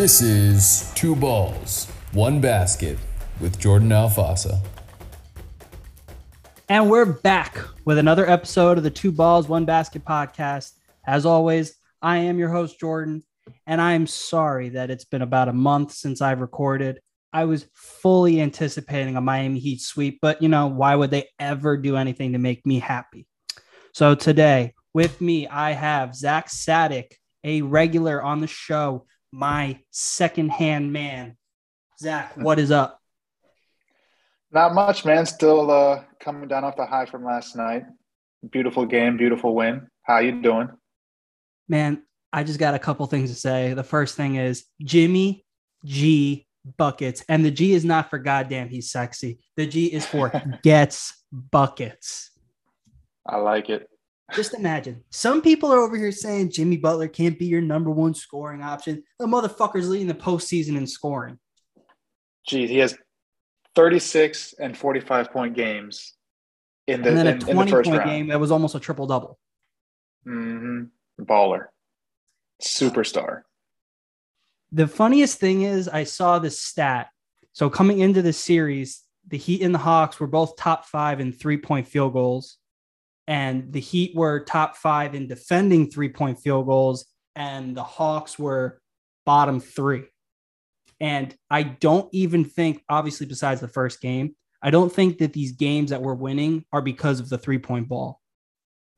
This is Two Balls, One Basket with Jordan Alfasa. And we're back with another episode of the Two Balls, One Basket podcast. As always, I am your host, Jordan, and I'm sorry that it's been about a month since I've recorded. I was fully anticipating a Miami Heat sweep, but you know, why would they ever do anything to make me happy? So today, with me, I have Zach Sadik, a regular on the show, my secondhand man. Zach, what is up? Not much, man. Still uh, coming down off the high from last night. Beautiful game, beautiful win. How you doing? Man, I just got a couple things to say. The first thing is Jimmy G buckets, and the G is not for goddamn he's sexy. The G is for gets buckets. I like it. Just imagine. Some people are over here saying Jimmy Butler can't be your number one scoring option. The motherfucker's leading the postseason in scoring. Geez, he has 36 and 45 point games in the, and then a in, 20 in the point round. game that was almost a triple double. hmm Baller. Superstar. The funniest thing is, I saw this stat. So coming into the series, the Heat and the Hawks were both top five in three point field goals, and the Heat were top five in defending three point field goals, and the Hawks were bottom three. And I don't even think, obviously, besides the first game, I don't think that these games that we're winning are because of the three point ball.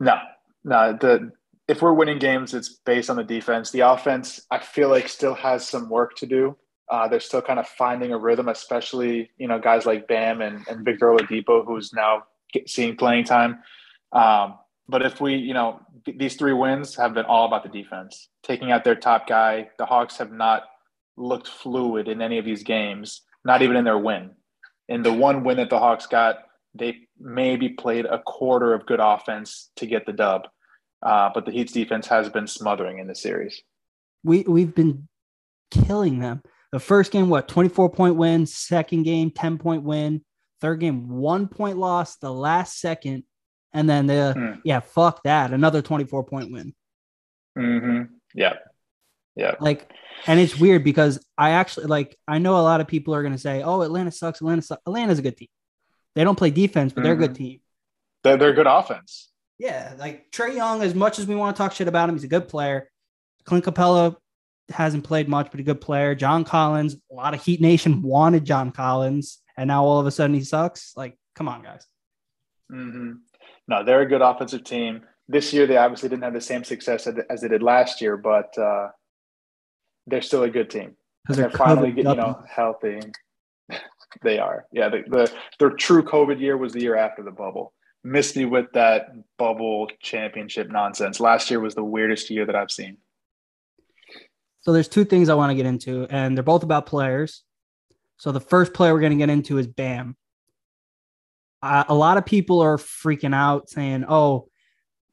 No, no. The if we're winning games, it's based on the defense. The offense, I feel like, still has some work to do. Uh, they're still kind of finding a rhythm, especially you know guys like Bam and, and Victor Oladipo, who's now get, seeing playing time. Um, but if we, you know, these three wins have been all about the defense, taking out their top guy. The Hawks have not looked fluid in any of these games, not even in their win. In the one win that the Hawks got, they maybe played a quarter of good offense to get the dub. Uh, but the Heat's defense has been smothering in the series. We we've been killing them. The first game, what, 24 point win, second game, 10 point win, third game, one point loss, the last second. And then the Hmm. yeah, fuck that. Another 24 point win. Mm-hmm. Yeah. Yeah. Like, and it's weird because I actually like I know a lot of people are gonna say, Oh, Atlanta sucks. Atlanta sucks. Atlanta's a good team. They don't play defense, but they're a good team. They're, they're good offense. Yeah, like Trae Young, as much as we want to talk shit about him, he's a good player. Clint Capela hasn't played much, but a good player. John Collins, a lot of Heat Nation wanted John Collins, and now all of a sudden he sucks. Like, come on, guys. Mm-hmm. No, they're a good offensive team. This year, they obviously didn't have the same success as- as they did last year, but uh, they're still a good team. Because And they're they're finally getting, you know, healthy. they are. Yeah, the, the their true COVID year was the year after the bubble. Missed me with that bubble championship nonsense. Last year was the weirdest year that I've seen. So there's two things I want to get into, and they're both about players. So the first player we're going to get into is Bam. Uh, a lot of people are freaking out saying, "Oh,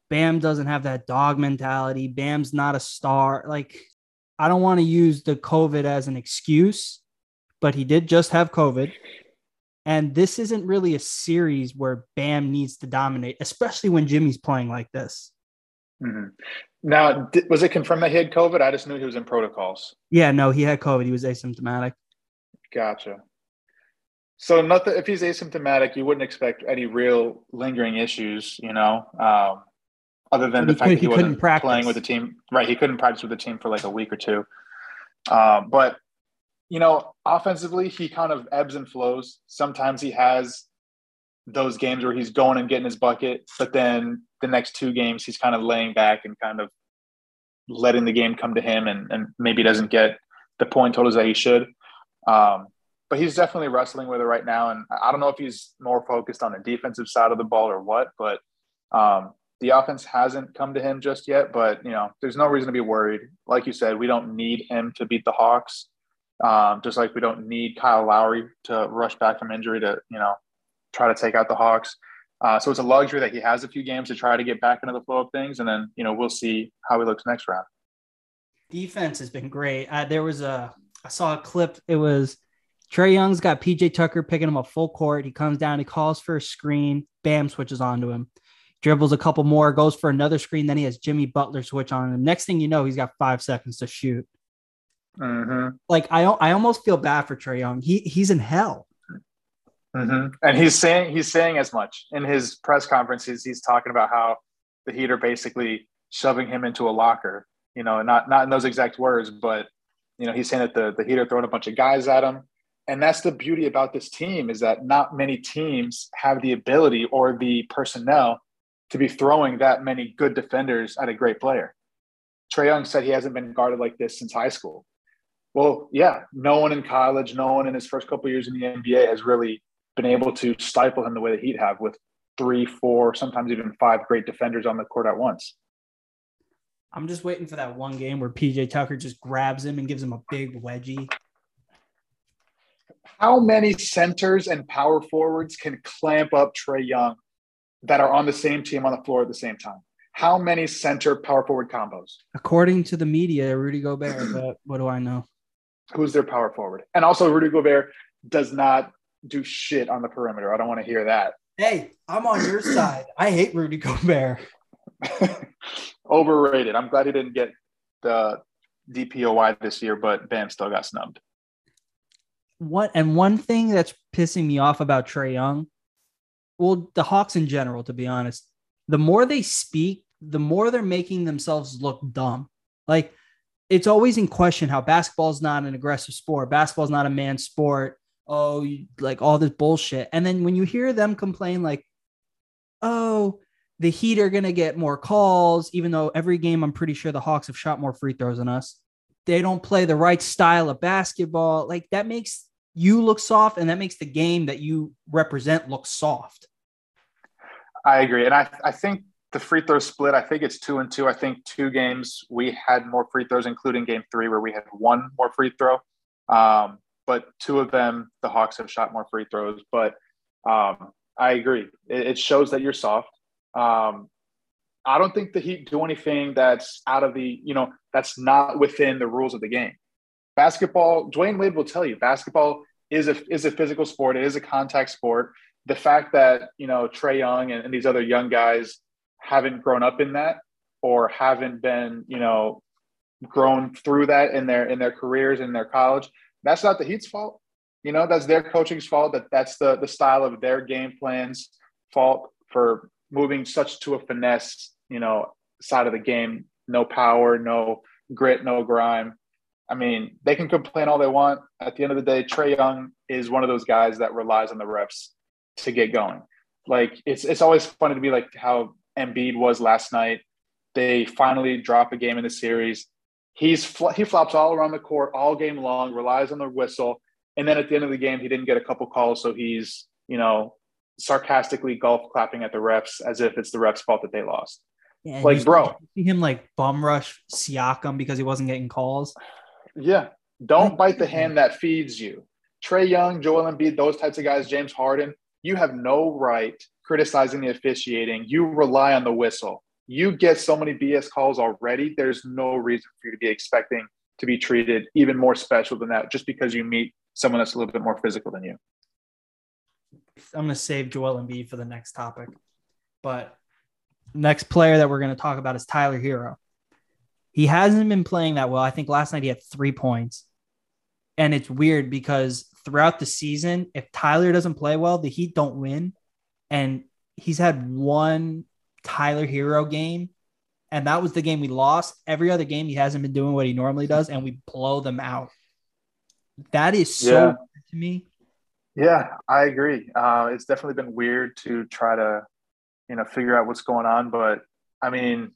Bam doesn't have that dog mentality. Bam's not a star." Like, I don't want to use the COVID as an excuse, but he did just have COVID. And this isn't really a series where Bam needs to dominate, especially when Jimmy's playing like this. hmm Now, was it confirmed that he had COVID? I just knew he was in protocols. Yeah, no, he had COVID. He was asymptomatic. Gotcha. So nothing. If he's asymptomatic, you wouldn't expect any real lingering issues, you know, um, other than But the he fact could- that he he wasn't practice. playing with the team. Right, he couldn't practice with the team for like a week or two. Um, but you know, offensively, he kind of ebbs and flows. Sometimes he has those games where he's going and getting his bucket, but then the next two games he's kind of laying back and kind of letting the game come to him, and, and maybe doesn't get the point totals that he should. Um, but he's definitely wrestling with it right now, and I don't know if he's more focused on the defensive side of the ball or what, but um, the offense hasn't come to him just yet. But you know, there's no reason to be worried. Like you said, we don't need him to beat the Hawks. Um, just like we don't need Kyle Lowry to rush back from injury to, you know, try to take out the Hawks. Uh, so it's a luxury that he has a few games to try to get back into the flow of things, and then you know we'll see how he looks next round. Defense has been great. Uh, there was a, I saw a clip. It was Trae Young's got PJ Tucker picking him up full court. He comes down, he calls for a screen. Bam switches onto him, dribbles a couple more, goes for another screen. Then he has Jimmy Butler switch on him. Next thing you know, he's got five seconds to shoot. Mm-hmm. Like I, I almost feel bad for Trae Young. He he's in hell. Mm-hmm. And he's saying he's saying as much in his press conferences. He's talking about how the Heat are basically shoving him into a locker. You know, not not in those exact words, but you know, he's saying that the the Heat are throwing a bunch of guys at him. And that's the beauty about this team is that not many teams have the ability or the personnel to be throwing that many good defenders at a great player. Trae Young said he hasn't been guarded like this since high school. Well, yeah, no one in college, no one in his first couple years in the NBA has really been able to stifle him the way the Heat have with three, four, sometimes even five great defenders on the court at once. I'm just waiting for that one game where PJ Tucker just grabs him and gives him a big wedgie. How many centers and power forwards can clamp up Trae Young that are on the same team on the floor at the same time? How many center power forward combos? According to the media, Rudy Gobert, but what do I know? Who's their power forward? And also, Rudy Gobert does not do shit on the perimeter. I don't want to hear that. Hey, I'm on your side. I hate Rudy Gobert. Overrated. I'm glad he didn't get the DPOY this year, but Bam still got snubbed. What and one thing that's pissing me off about Trae Young, well, the Hawks in general, to be honest, the more they speak, the more they're making themselves look dumb. Like it's always in question how basketball is not an aggressive sport, basketball is not a man sport. Oh, like all this bullshit. And then when you hear them complain, like, oh, the Heat are going to get more calls, even though every game I'm pretty sure the Hawks have shot more free throws than us. They don't play the right style of basketball. Like that makes you look soft and that makes the game that you represent look soft. I agree. And I, I think the free throw split, I think it's two and two. I think two games we had more free throws, including game three, where we had one more free throw. Um, but two of them, the Hawks have shot more free throws. But um, I agree. It, it, shows that you're soft. Um, I don't think the Heat do anything that's out of the, you know, that's not within the rules of the game. Basketball, Dwyane Wade will tell you, basketball is a is a physical sport. It is a contact sport the fact that you know Trae Young and, and, these other young guys haven't grown up in that or haven't been you know grown through that in their in their careers in their college, that's not the Heat's fault. You know, that's their coaching's fault. That that's the the style of their game plans fault for moving such to a finesse you know side of the game. No power, no grit, no grime. I mean, they can complain all they want. At the end of the day, Trae Young is one of those guys that relies on the refs to get going. Like it's it's always funny to be like how Embiid was last night. They finally drop a game in the series. He's he flops all around the court all game long, relies on the whistle, and then at the end of the game, he didn't get a couple calls, so he's you know sarcastically golf clapping at the refs as if it's the refs' fault that they lost. Yeah, like, bro, see him like bum rush Siakam because he wasn't getting calls. Yeah, don't bite the hand mm-hmm. that feeds you. Trae Young, Joel Embiid, those types of guys, James Harden, you have no right criticizing the officiating. You rely on the whistle. You get so many BS calls already. There's no reason for you to be expecting to be treated even more special than that just because you meet someone that's a little bit more physical than you. I'm going to save Joel Embiid for the next topic. But next player that we're going to talk about is Tyler Herro. He hasn't been playing that well. I think last night he had three points. And it's weird because throughout the season, if Tyler doesn't play well, the Heat don't win. And he's had one Tyler Herro game, and that was the game we lost. Every other game, he hasn't been doing what he normally does, and we blow them out. That is so yeah. to me. Yeah, I agree. Uh, it's definitely been weird to try to, you know, figure out what's going on. But I mean,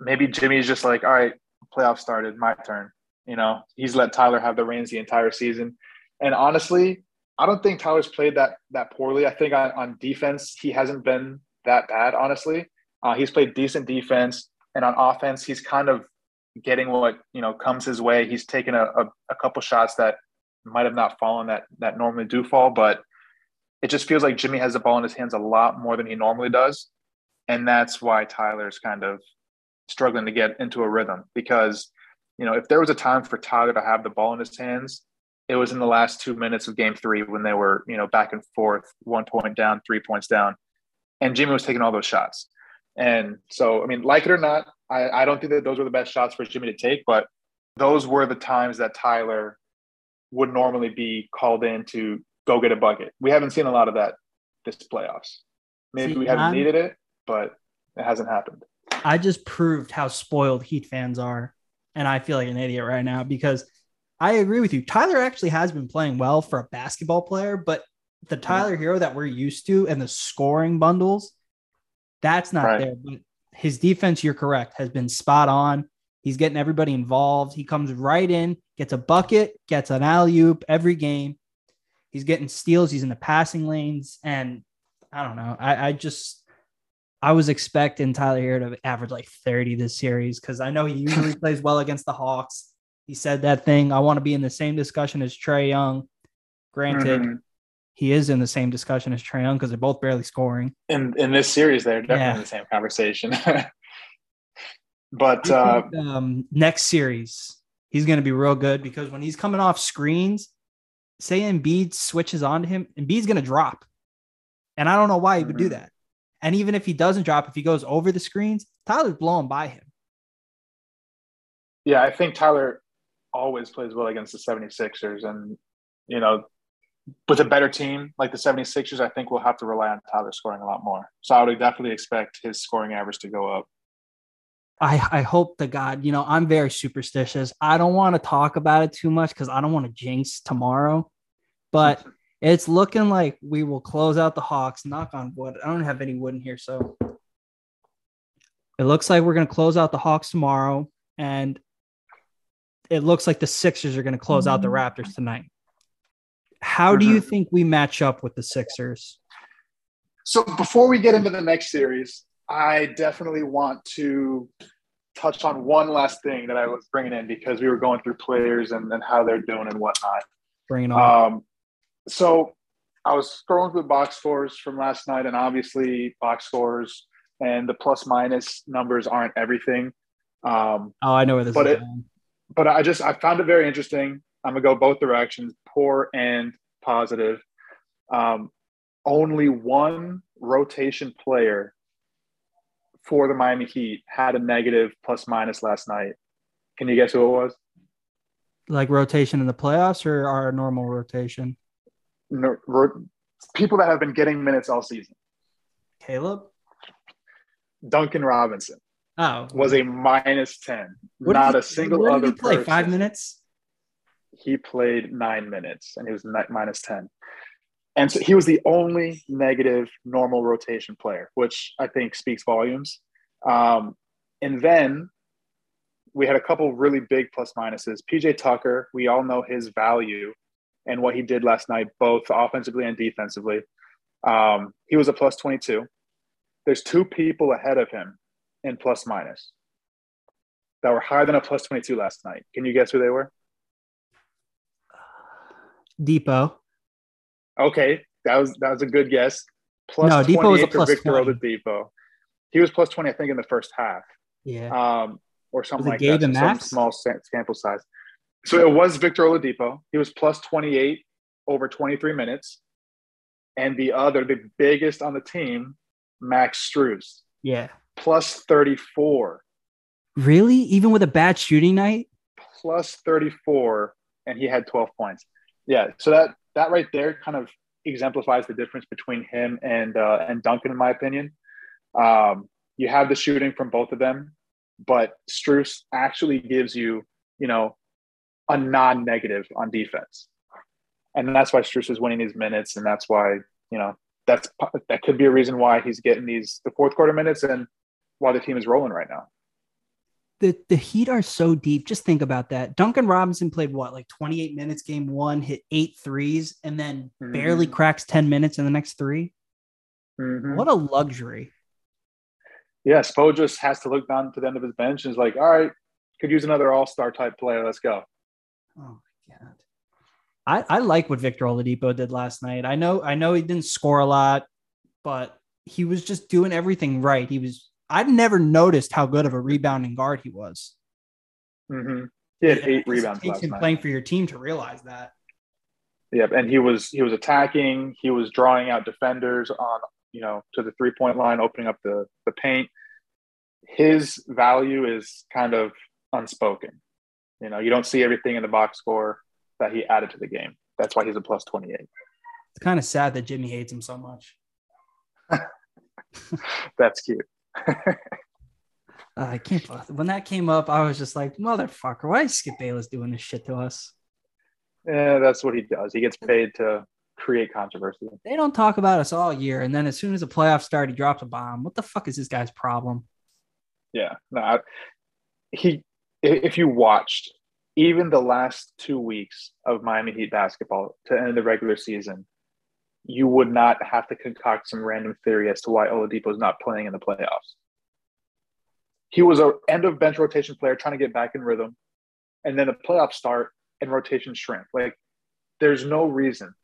maybe Jimmy's just like, all right, playoff started, my turn. You know, he's let Tyler have the reins the entire season. And honestly, I don't think Tyler's played that that poorly. I think on, on defense, he hasn't been that bad, honestly. Uh, he's played decent defense. And on offense, he's kind of getting what, you know, comes his way. He's taken a, a, a couple shots that might have not fallen that that normally do fall, but it just feels like Jimmy has the ball in his hands a lot more than he normally does. And that's why Tyler's kind of struggling to get into a rhythm because you know, if there was a time for Tyler to have the ball in his hands, it was in the last two minutes of game three when they were, you know, back and forth, one point down, three points down. And Jimmy was taking all those shots. And so, I mean, like it or not, I, I don't think that those were the best shots for Jimmy to take, but those were the times that Tyler would normally be called in to go get a bucket. We haven't seen a lot of that this playoffs. Maybe See, we haven't I'm- needed it, but it hasn't happened. I just proved how spoiled Heat fans are. And I feel like an idiot right now because I agree with you. Tyler actually has been playing well for a basketball player, but the Tyler Herro that we're used to and the scoring bundles, that's not Right. there. But his defense, you're correct, has been spot on. He's getting everybody involved. He comes right in, gets a bucket, gets an alley oop every game. He's getting steals. He's in the passing lanes. And I don't know. I, I just, I was expecting Tyler Herro to average like 30 this series because I know he usually plays well against the Hawks. He said that thing. I want to be in the same discussion as Trae Young. Granted, Mhm. he is in the same discussion as Trae Young because they're both barely scoring. In in this series, they're definitely Yeah. in the same conversation. but uh, think, um, next series, he's going to be real good because when he's coming off screens, say Embiid switches on to him, Embiid's going to drop. And I don't know why he would do Mhm. that. And even if he doesn't drop, if he goes over the screens, Tyler's blowing by him. yeah, I think Tyler always plays well against the 76ers. And, you know, with a better team like the 76ers, I think we'll have to rely on Tyler scoring a lot more. So I would definitely expect his scoring average to go up. I, I hope to God, you know, I'm very superstitious. I don't want to talk about it too much because I don't want to jinx tomorrow. But it's looking like we will close out the Hawks. Knock on wood. I don't have any wood in here, so it looks like we're going to close out the Hawks tomorrow, and it looks like the Sixers are going to close out the Raptors tonight. How do you think we match up with the Sixers? So before we get into the next series, I definitely want to touch on one last thing that I was bringing in because we were going through players and, and how they're doing and whatnot. Bring it on. Um, so I was scrolling through box scores from last night, and obviously box scores and the plus minus numbers aren't everything. Um, oh, I know where this but is it- going. but I just I found it very interesting. I'm gonna go both directions, poor and positive. Um, only one rotation player for the Miami Heat had a negative plus minus last night. Can you guess who it was? Like rotation in the playoffs or our normal rotation? People that have been getting minutes all season. Caleb? Duncan Robinson Oh, was a minus ten. What Not he- a single other he play? person. Five minutes. he played nine minutes and he was minus 10. And so he was the only negative normal rotation player, which I think speaks volumes. Um, and then we had a couple really big plus minuses. PJ Tucker, we all know his value and what he did last night, both offensively and defensively. Um, he was a plus 22. There's two people ahead of him in plus minus that were higher than a plus 22 last night. Can you guess who they were? Dipo. Okay, that was that was a good guess. Plus No, Dipo was a 28 for plus Victor 20. Oladipo. He was plus twenty, I think, in the first half, Yeah. um, or something like that. some small sample size. So it was Victor Oladipo. He was plus twenty eight over twenty three minutes, and the other, the biggest on the team, Max Strus, yeah. plus thirty four, Really? Even with a bad shooting night? plus thirty four, and he had twelve points. Yeah, so that that right there kind of exemplifies the difference between him and uh, and Duncan, in my opinion. Um, you have the shooting from both of them, but Strus actually gives you, you know, a non-negative on defense, and that's why Strus is winning these minutes, and that's why you know that's that could be a reason why he's getting these the fourth quarter minutes and why the team is rolling right now. The the Heat are so deep. Just think about that. Duncan Robinson played what, like 28 minutes game one, hit eight threes, and then barely Mhm. cracks 10 minutes in the next 3 Mhm. What a luxury. Yeah, Spo just has to look down to the end of his bench and is like, all right, could use another all star type player. Let's go. Oh my god. I, I like what Victor Oladipo did last night. I know I know he didn't score a lot, but he was just doing everything right. He was I'd never noticed how good of a rebounding guard he was. Mm-hmm. He had And eight guess rebounds It takes last him night. playing for your team to realize that. Yep, and he was he was attacking. He was drawing out defenders on you know to the three point line, opening up the the paint. His value is kind of unspoken. You know, you don't see everything in the box score that he added to the game. That's why he's a plus 28. It's kind of sad that Jimmy hates him so much. That's cute. Uh, I can't. When that came up, I was just like, "Motherfucker, why is Skip Bayless doing this shit to us?" Yeah, that's what he does. He gets paid to create controversy. They don't talk about us all year, and then as soon as the playoffs start, he drops a bomb. What the fuck is this guy's problem? Yeah, no, I, he. If you watched even the last two weeks of Miami Heat basketball to end the regular season, you would not have to concoct some random theory as to why Oladipo is not playing in the playoffs. He was a end of bench rotation player trying to get back in rhythm, and then the playoffs start and rotation shrink. Like, there's no reason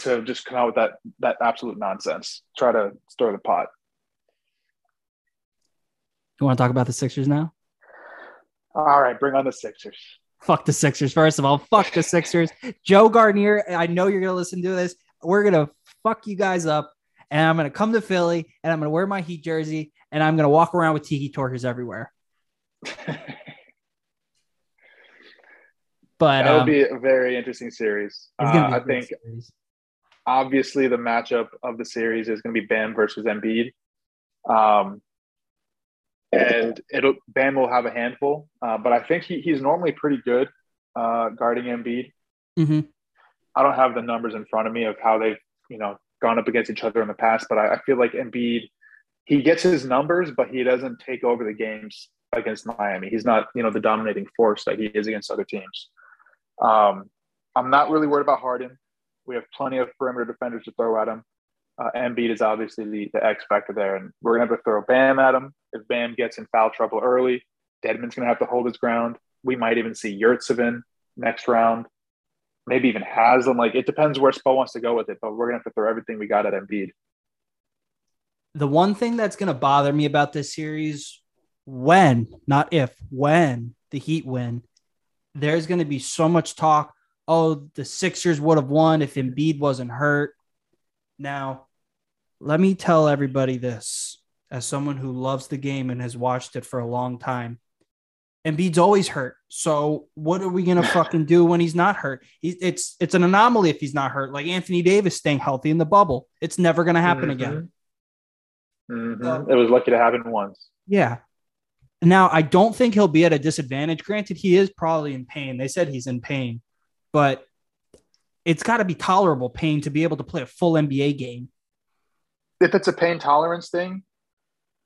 to just come out with that that absolute nonsense. Try to stir the pot. You want to talk about the Sixers now? All right, bring on the Sixers. Fuck the Sixers. First of all, fuck the Sixers. Joe Garnier, I know you're gonna listen to this. We're gonna fuck you guys up, and I'm gonna come to Philly, and I'm gonna wear my Heat jersey, and I'm gonna walk around with tiki torches everywhere. But that would um, be a very interesting series. Uh, I think series. obviously the matchup of the series is going to be Bam versus Embiid. Um, and it'll Bam will have a handful, uh, but I think he, he's normally pretty good uh, guarding Embiid. Mhm. I don't have the numbers in front of me of how they've you know gone up against each other in the past, but I, I feel like Embiid he gets his numbers, but he doesn't take over the games against Miami. He's not you know the dominating force that he is against other teams. Um, I'm not really worried about Harden. We have plenty of perimeter defenders to throw at him. Uh, Embiid is obviously the, the X factor there, and we're gonna have to throw Bam at him. If Bam gets in foul trouble early, Dedmon's gonna have to hold his ground. We might even see Yurtsever next round, maybe even Haslem. Like it depends where Spo wants to go with it, but we're gonna have to throw everything we got at Embiid. the one thing that's going to bother me about this series when not if when the heat win there's going to be so much talk oh the sixers would have won if Embiid wasn't hurt now let me tell everybody this as someone who loves the game and has watched it for a long time Embiid's always hurt. So what are we gonna fucking do when he's not hurt? He, it's it's an anomaly if he's not hurt. Like Anthony Davis staying healthy in the bubble, it's never gonna happen Mhm. again. Mhm. It was lucky to happen once. Yeah. Now, I don't think he'll be at a disadvantage. Granted, he is probably in pain. They said he's in pain, but it's got to be tolerable pain to be able to play a full NBA game. if it's a pain tolerance thing,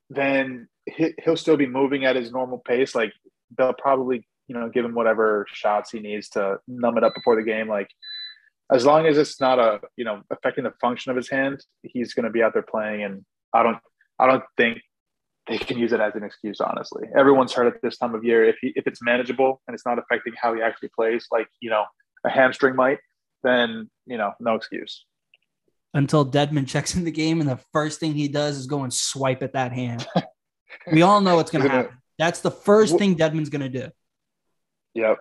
then he, he'll still be moving at his normal pace. Like they'll probably, you know, give him whatever shots he needs to numb it up before the game. Like as long as it's not a, you know, affecting the function of his hand, he's going to be out there playing. And I don't, I don't think they can use it as an excuse. Honestly, everyone's hurt at this time of year. If he, if it's manageable and it's not affecting how he actually plays, like you know, a hamstring might, then you know, no excuse. Until Dedmon checks in the game, and the first thing he does is go and swipe at that hand. we all know what's going to gonna- happen. That's the first thing Dedmon's going to do. Yep,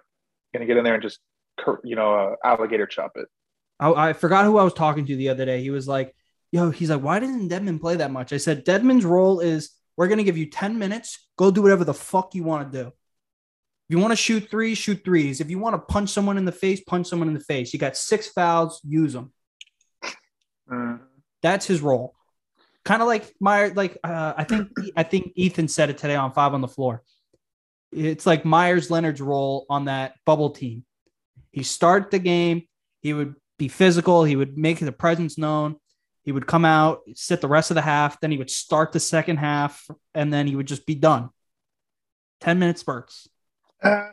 gonna get in there and just, cur- you know, uh, alligator chop it. I, I forgot who I was talking to the other day. He was like, "Yo," he's like, "Why doesn't Dedmon play that much?" I said, "Dedmon's role is we're gonna give you ten minutes. Go do whatever the fuck you want to do. If you want to shoot threes, shoot threes. If you want to punch someone in the face, punch someone in the face. You got six fouls, use them. Mm. That's his role. Kind of like Meyer. Like uh, I think I think Ethan said it today on Five on the Floor. It's like Meyers Leonard's role on that bubble team. He start the game. He would be physical. He would make the presence known. He would come out, sit the rest of the half. Then he would start the second half, and then he would just be done. Ten minute spurts. Uh,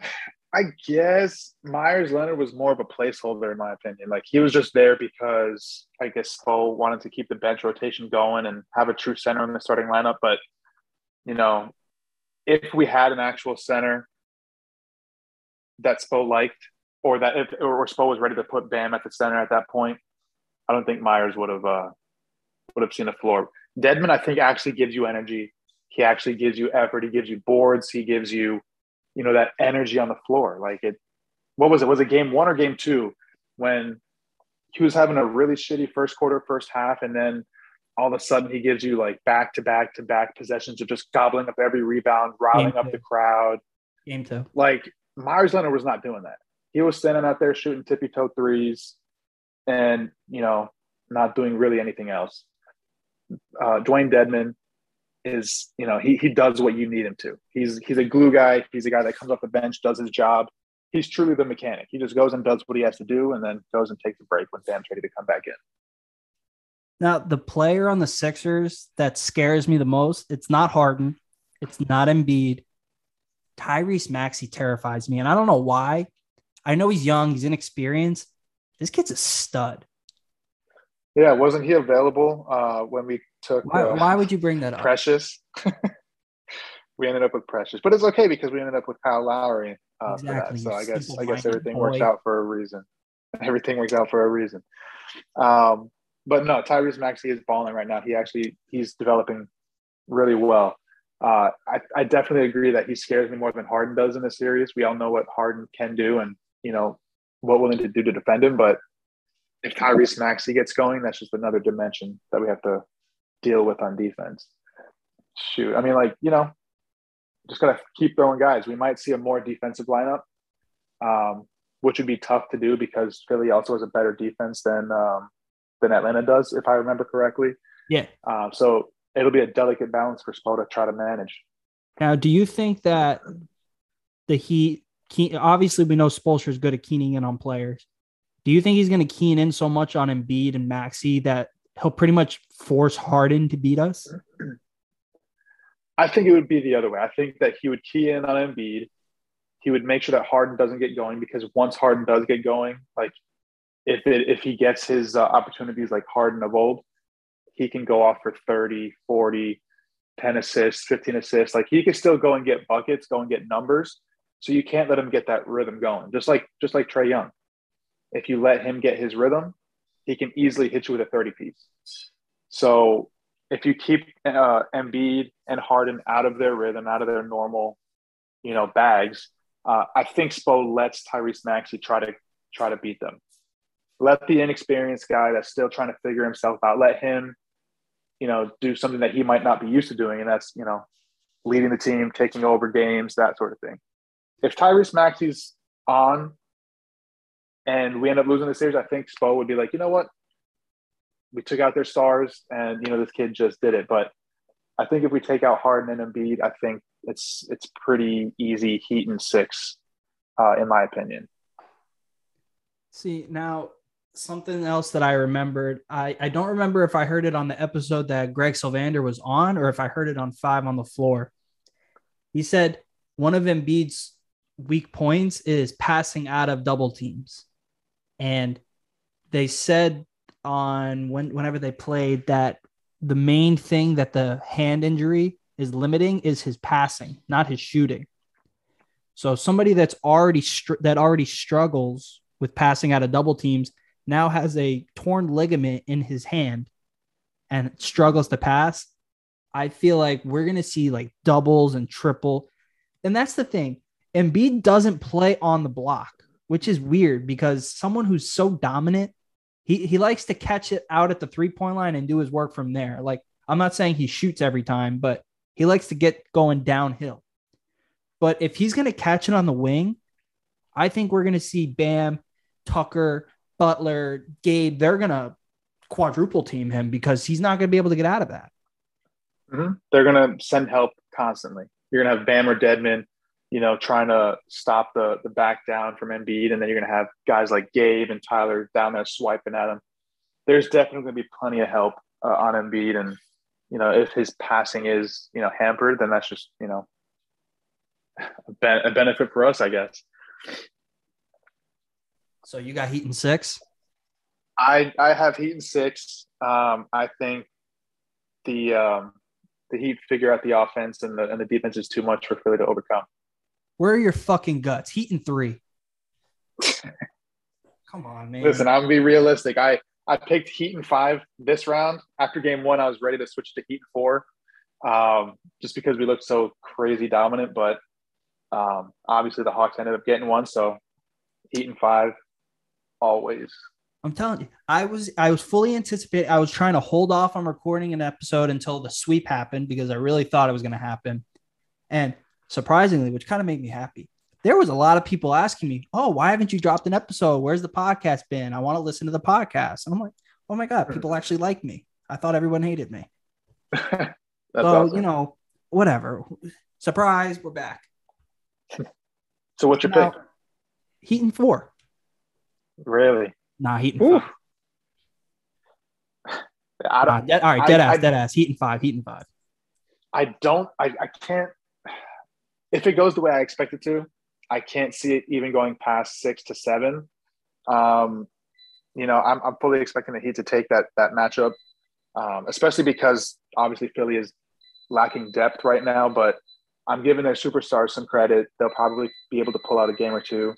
I guess Meyers Leonard was more of a placeholder in my opinion. Like he was just there because I guess Spo wanted to keep the bench rotation going and have a true center in the starting lineup. But you know, if we had an actual center that Spo liked, or that if or Spo was ready to put Bam at the center at that point, I don't think Meyers would have uh, would have seen the floor. Dedmon, I think, actually gives you energy. He actually gives you effort. He gives you boards. He gives you you know that energy on the floor like it what was it was it game one or game two when he was having a really shitty first quarter first half and then all of a sudden he gives you like back to back to back possessions of just gobbling up every rebound riling up the crowd Game two. like Meyers Leonard was not doing that. He was standing out there shooting tippy toe threes, and you know, not doing really anything else. Uh, Dewayne Dedmon is, you know, he he does what you need him to. He's he's a glue guy. He's a guy that comes off the bench, does his job. He's truly the mechanic. He just goes and does what he has to do, and then goes and takes a break when Bam's ready to come back in. Now, the player on the Sixers that scares me the most, it's not Harden, it's not Embiid. Tyrese Maxey terrifies me, and I don't know why. I know he's young, he's inexperienced. This kid's a stud. Yeah, wasn't he available uh, when we took? Why, uh, why would you bring that up? Precious. we ended up with Precious, but it's okay because we ended up with Kyle Lowry uh, Exactly, for that. So I guess I guess everything works boy. out for a reason. Everything works out for a reason. Um, but no, Tyrese Maxey is balling right now. He actually he's developing really well. Uh, I, I definitely agree that he scares me more than Harden does in the series. We all know what Harden can do, and you know what we're willing to do to defend him. But if Tyrese Maxey gets going, that's just another dimension that we have to deal with on defense. Shoot, I mean, like you know, just gotta keep throwing guys. We might see a more defensive lineup, um, which would be tough to do because Philly also has a better defense than um, than Atlanta does, if I remember correctly. Yeah. Um, so it'll be a delicate balance for Spo to try to manage. Now, do you think that the Heat, obviously, we know Spoelstra is good at keying in on players. Do you think he's going to keen in so much on Embiid and Maxey that he'll pretty much force Harden to beat us? I think it would be the other way. I think that he would key in on Embiid. He would make sure that Harden doesn't get going because once Harden does get going, like if it if he gets his uh, opportunities like Harden of old, he can go off for 30, 40, 10 assists, 15 assists. Like he could still go and get buckets, go and get numbers. So you can't let him get that rhythm going. Just like just like Trae Young. If you let him get his rhythm, he can easily hit you with a 30 piece. So if you keep uh, Embiid and Harden out of their rhythm, out of their normal, you know, bags, uh, I think Spo lets Tyrese Maxey try to try to beat them. Let the inexperienced guy that's still trying to figure himself out, let him, you know, do something that he might not be used to doing, and that's you know, leading the team, taking over games, that sort of thing. If Tyrese Maxey's on, and we end up losing the series, I think Spo would be like, you know what, we took out their stars, and you know this kid just did it. But I think if we take out Harden and Embiid, I think it's it's pretty easy Heat and six, uh, in my opinion. See, now something else that I remembered, I, I don't remember if I heard it on the episode that Greg Sylvander was on or if I heard it on Five on the Floor. He said one of Embiid's weak points is passing out of double teams. And they said on when whenever they played that the main thing that the hand injury is limiting is his passing, not his shooting. So somebody that's already str- that already struggles with passing out of double teams now has a torn ligament in his hand and struggles to pass. I feel like we're gonna see like doubles and triple, and that's the thing. Embiid doesn't play on the block, which is weird because someone who's so dominant, he he likes to catch it out at the three point line and do his work from there. Like I'm not saying he shoots every time, but he likes to get going downhill. But if he's gonna catch it on the wing, I think we're gonna see Bam, Tucker, Butler, Gabe. They're gonna quadruple team him because he's not gonna be able to get out of that. Mm-hmm. They're gonna send help constantly. You're gonna have Bam or Dedmon, you know, trying to stop the the back down from Embiid, and then you're gonna have guys like Gabe and Tyler down there swiping at him. There's definitely gonna be plenty of help uh, on Embiid, and you know, if his passing is you know hampered, then that's just you know a, ben- a benefit for us, I guess. So you got Heat in six. I I have Heat in six. Um, I think the um, the Heat figure out the offense and the and the defense is too much for Philly to overcome. Where are your fucking guts? Heat in three. Come on, man. Listen, I'm gonna be realistic. I I picked Heat in five this round. After game one, I was ready to switch to Heat in four, um, just because we looked so crazy dominant. But um, obviously, the Hawks ended up getting one, so Heat in five, always. I'm telling you, I was I was fully anticipating. I was trying to hold off on recording an episode until the sweep happened because I really thought it was going to happen, and surprisingly, which kind of made me happy, there was a lot of people asking me, "Oh, why haven't you dropped an episode? Where's the podcast been? I want to listen to the podcast." And I'm like, "Oh my god, people actually like me. I thought everyone hated me." That's so awesome. you know, whatever. Surprise, we're back. so what's your Now, pick? Heat and four. Really? Nah, Heat and Ooh. five. I don't. dead, all right, I- dead ass, I- dead ass. Heat and five. Heat and five. I don't. I, I can't. If it goes the way I expect it to, I can't see it even going past six to seven. Um, you know, I'm, I'm fully expecting the Heat to take that that matchup, um, especially because obviously Philly is lacking depth right now. But I'm giving their superstars some credit. They'll probably be able to pull out a game or two.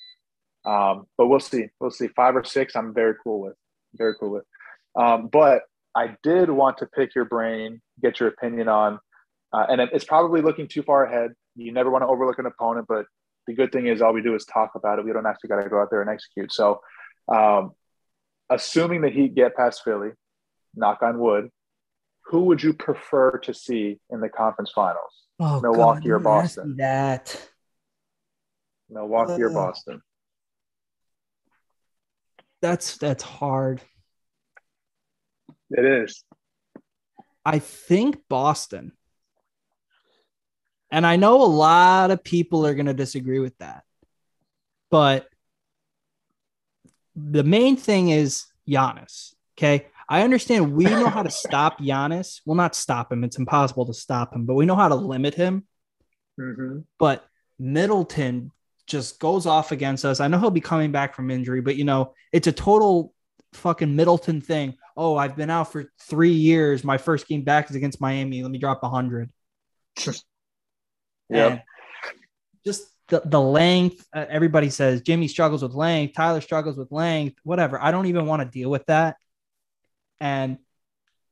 Um, but we'll see. We'll see. Five or six, I'm very cool with. Very cool with. Um, but I did want to pick your brain, get your opinion on, uh, and it's probably looking too far ahead. You never want to overlook an opponent, but the good thing is all we do is talk about it. We don't actually got to go out there and execute. So, um, assuming the Heat get past Philly, knock on wood, who would you prefer to see in the conference finals? Oh, Milwaukee or Boston? That Milwaukee or Boston? that's that's hard. It is. I think Boston. And I know a lot of people are going to disagree with that. But the main thing is Giannis. Okay. I understand we know how to stop Giannis. We'll not stop him. It's impossible to stop him, but we know how to limit him. Mm-hmm. But Middleton just goes off against us. I know he'll be coming back from injury, but you know, it's a total fucking Middleton thing. Oh, I've been out for three years. My first game back is against Miami. Let me drop 100. Yeah. Just the, the length. Uh, everybody says Jimmy struggles with length, Tyler struggles with length, whatever. I don't even want to deal with that. And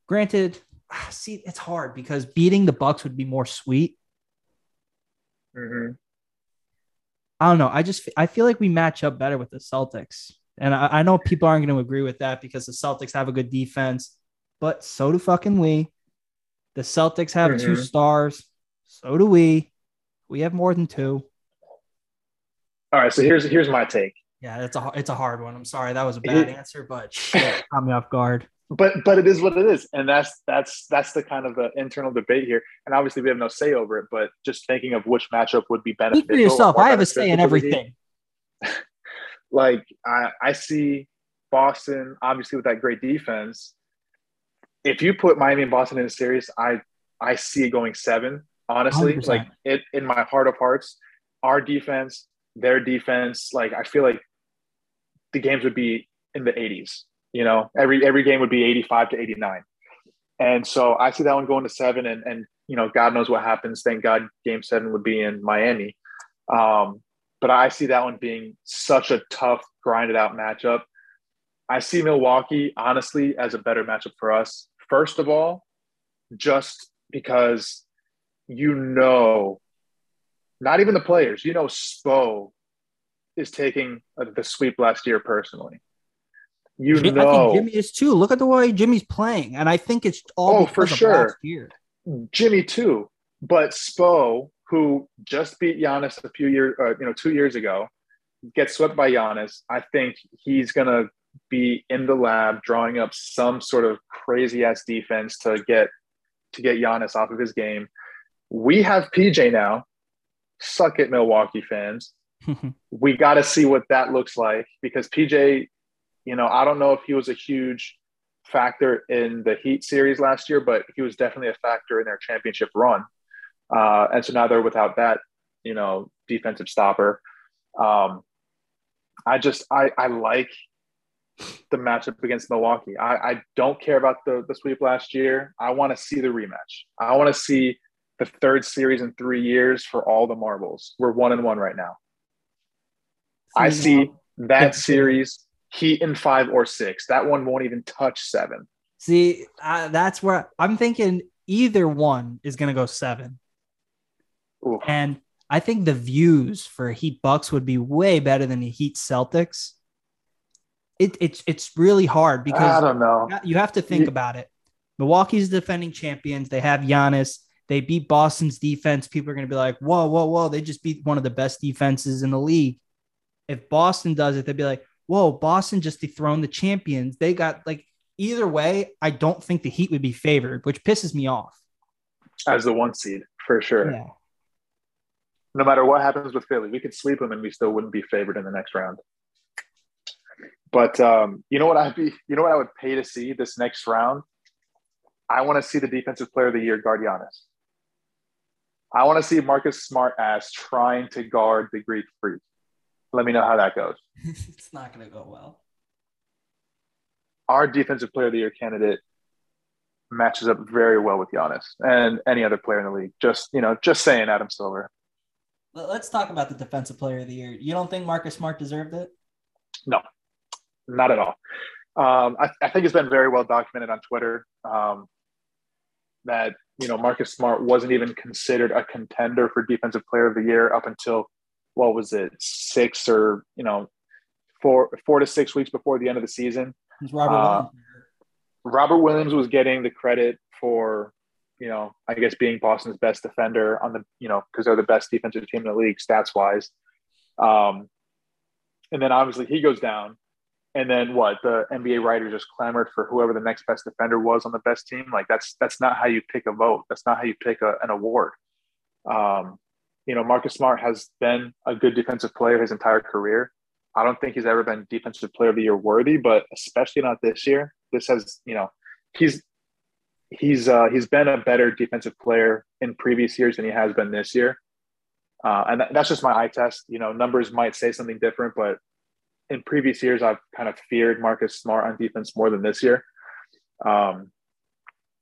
granted, ah, see, it's hard because beating the Bucks would be more sweet. Mm-hmm. I don't know. I just I feel like we match up better with the Celtics, and I, I know people aren't going to agree with that because the Celtics have a good defense, but so do fucking we. The Celtics have mm-hmm. two stars, so do we. We have more than two. All right. So here's here's my take. Yeah, it's a it's a hard one. I'm sorry that was a bad It- answer, but shit, caught me off guard. but but it is what it is and that's that's that's the kind of the internal debate here and obviously we have no say over it but just thinking of which matchup would be Speak for yourself. I have a say in beneficial to the Heat. everything. like I, I see boston obviously with that great defense if you put miami and boston in a series i i see it going seven honestly 100%. like it in my heart of hearts our defense their defense like i feel like the games would be in the 80s you know? Every every game would be 85 to 89 and so i see that one going to seven and and you know god knows what happens. Thank god game seven would be in miami. Um but i see that one being such a tough grinded out matchup. I see milwaukee honestly as a better matchup for us. First of all just because you know not even the players you know spo is taking the sweep last year personally you Jim- I know think Jimmy is too. Look at the way Jimmy's playing, and I think it's all Oh, for sure. last year. Jimmy too, but Spo, who just beat Giannis a few years, uh, you know, two years ago, gets swept by Giannis. I think he's gonna be in the lab drawing up some sort of crazy ass defense to get to get Giannis off of his game. We have PJ now. Suck it, Milwaukee fans. We got to see what that looks like because PJ, you know, I don't know if he was a huge factor in the Heat series last year, but he was definitely a factor in their championship run. Uh, and so now they're without that, you know, defensive stopper. Um, I just I I like the matchup against Milwaukee. I, I don't care about the the sweep last year. I want to see the rematch. I want to see the third series in three years for all the marbles. We're one and one right now. I see that series Heat in five or six. That one won't even touch seven. See, uh, that's where I'm thinking either one is going to go seven. Oof. And I think the views for Heat Bucks would be way better than the Heat Celtics. It, it's it's really hard because I don't know. you have to think You- about it. Milwaukee's defending champions. They have Giannis. They beat Boston's defense, people are going to be like, whoa, whoa, whoa, they just beat one of the best defenses in the league. If Boston does it, they'd be like, whoa, Boston just dethroned the champions. They got like either way, I don't think the Heat would be favored, which pisses me off. As the one seed, for sure. Yeah. No matter what happens with Philly, we could sweep them and we still wouldn't be favored in the next round. But um, you know what I'd be, you know what I would pay to see this next round? I want to see the defensive player of the year guard Giannis. I want to see Marcus Smart ass trying to guard the Greek freak. Let me know how that goes. it's not going to go well. Our defensive player of the year candidate matches up very well with Giannis and any other player in the league. Just, you know, just saying Adam Silver. Let's talk about the defensive player of the year. You don't think Marcus Smart deserved it? No, not at all. Um, I, I, think it's been very well documented on Twitter um, that you know Marcus Smart wasn't even considered a contender for Defensive Player of the Year up until what was it six or you know four four to six weeks before the end of the season. Robert, uh, Williams. Robert Williams was getting the credit for you know I guess being Boston's best defender on the you know because they're the best defensive team in the league stats wise. Um, and then obviously he goes down and then what the NBA writers just clamored for whoever the next best defender was on the best team. Like that's that's not how you pick a vote. That's not how you pick a, an award. Um, you know, Marcus Smart has been a good defensive player his entire career. I don't think he's ever been defensive player of the year worthy, but especially not this year. This has, you know, he's he's uh, he's been a better defensive player in previous years than he has been this year. Uh, and that's just my eye test. You know, numbers might say something different, but in previous years, I've kind of feared Marcus Smart on defense more than this year. Um,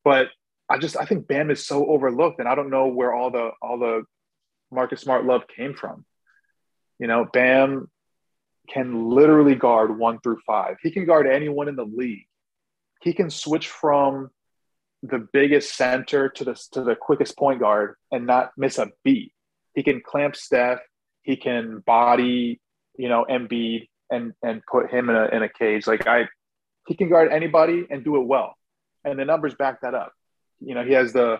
but I just I think Bam is so overlooked, and I don't know where all the all the Marcus Smart love came from. You know, Bam can literally guard one through five. He can guard anyone in the league. He can switch from the biggest center to the to the quickest point guard and not miss a beat. He can clamp Steph. He can body, you know, Embiid and and put him in a in a cage. Like I, he can guard anybody and do it well, and the numbers back that up. You know, he has the,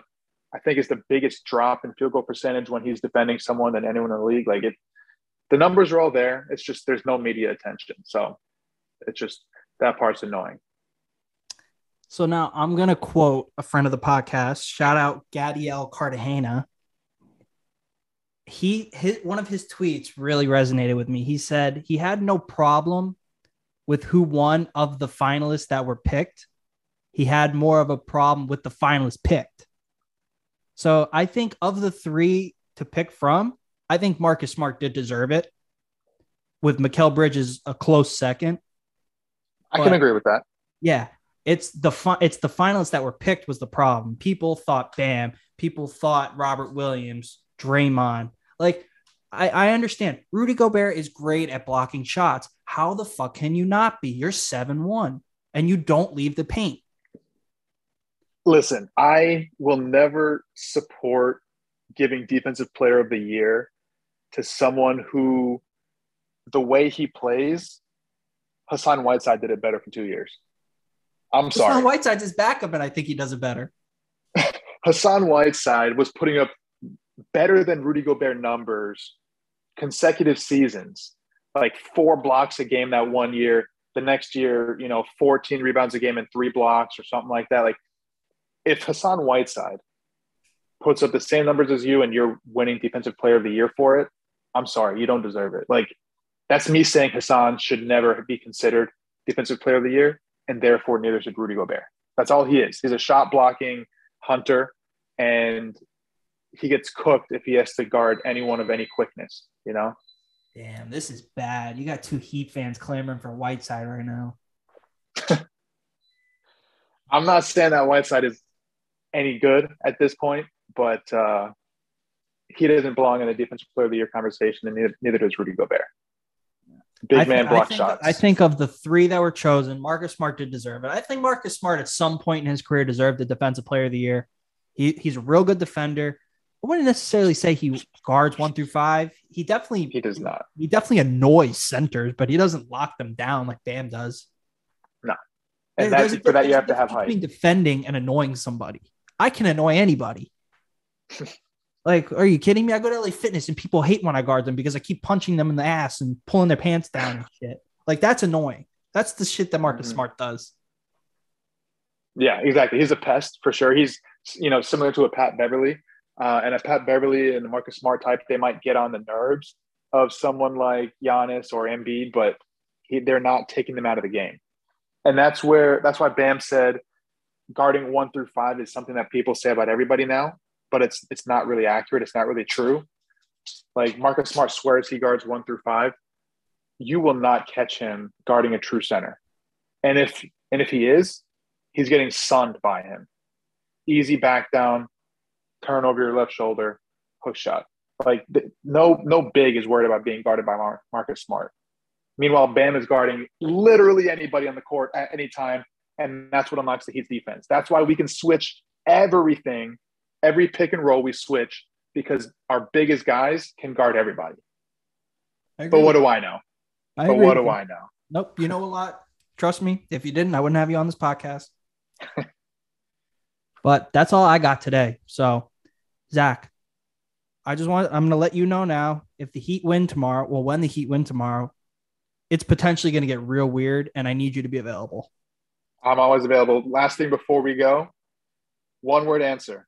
I think it's the biggest drop in field goal percentage when he's defending someone than anyone in the league. Like it, the numbers are all there. It's just there's no media attention, so it's just that part's annoying. So now I'm gonna quote a friend of the podcast. Shout out Gadiel Cartagena he his one of his tweets really resonated with me. He said he had no problem with who won of the finalists that were picked. He had more of a problem with the finalists picked. So I think of the three to pick from, I think Marcus Smart did deserve it. With Mikal Bridges a close second. I but, can agree with that. Yeah. It's the fi- it's the finalists that were picked was the problem. People thought Bam, people thought Robert Williams, Draymond, like, I, I understand Rudy Gobert is great at blocking shots. How the fuck can you not be? You're 7 1 and you don't leave the paint. Listen, I will never support giving defensive player of the year to someone who the way he plays, Hassan Whiteside did it better for two years. I'm Hassan sorry. Hassan Whiteside's his backup, and I think he does it better. Hassan Whiteside was putting up better than Rudy Gobert numbers consecutive seasons, like four blocks a game that one year. The next year, you know, 14 rebounds a game and three blocks or something like that. Like if Hassan Whiteside puts up the same numbers as you and you're winning defensive player of the year for it, I'm sorry, you don't deserve it. Like that's me saying Hassan should never be considered defensive player of the year, and therefore neither should Rudy Gobert. That's all he is. He's a shot blocking hunter, and he gets cooked if he has to guard anyone of any quickness, you know? Damn, this is bad. You got two Heat fans clamoring for Whiteside right now. I'm not saying that Whiteside is any good at this point, but uh, he doesn't belong in the defensive player of the year conversation, and neither, neither does Rudy Gobert. Big man block I think, shots. I think of the three that were chosen, Marcus Smart did deserve it. I think Marcus Smart at some point in his career deserved the defensive player of the year. He, he's a real good defender. I wouldn't necessarily say he guards one through five. He definitely he does not. He definitely annoys centers, but he doesn't lock them down like Bam does. No, and that's for that you have to have height. Defending and annoying somebody, I can annoy anybody. like, are you kidding me? I go to LA Fitness and people hate when I guard them because I keep punching them in the ass and pulling their pants down and shit. Like that's annoying. That's the shit that Marcus Mhm. Smart does. Yeah, exactly. He's a pest for sure. He's you know similar to a Pat Beverley, uh, and a Pat Beverley and Marcus Smart type. They might get on the nerves of someone like Giannis or Embiid, but he, they're not taking them out of the game. And that's where that's why Bam said guarding one through five is something that people say about everybody now, but it's it's not really accurate. It's not really true. Like Marcus Smart swears he guards one through five. You will not catch him guarding a true center. And if and if he is, he's getting sunned by him. Easy back down, turn over your left shoulder, hook shot. Like no no big is worried about being guarded by Mar- Marcus Smart. Meanwhile, Bam is guarding literally anybody on the court at any time, and that's what unlocks the Heat's defense. That's why we can switch everything, every pick and roll we switch because our biggest guys can guard everybody. But what do I know? I But what do you. I know? Nope. You know a lot. Trust me. If you didn't, I wouldn't have you on this podcast. but that's all I got today. So, Zach, I just want, I'm going to let you know now if the Heat win tomorrow, well, when the Heat win tomorrow, it's potentially going to get real weird and I need you to be available. I'm always available. Last thing before we go, one word answer.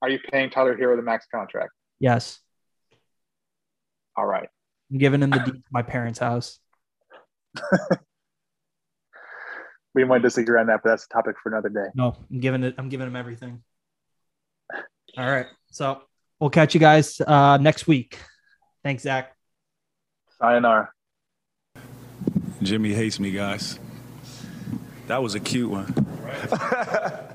Are you paying Tyler Herro the max contract? Yes. All right. I'm giving him the deed to my parents' house. We might disagree on that, but that's a topic for another day. No, I'm giving it, I'm giving him everything. All right. So we'll catch you guys uh, next week. Thanks, Zach. Sayonara. Jimmy hates me, guys. That was a cute one.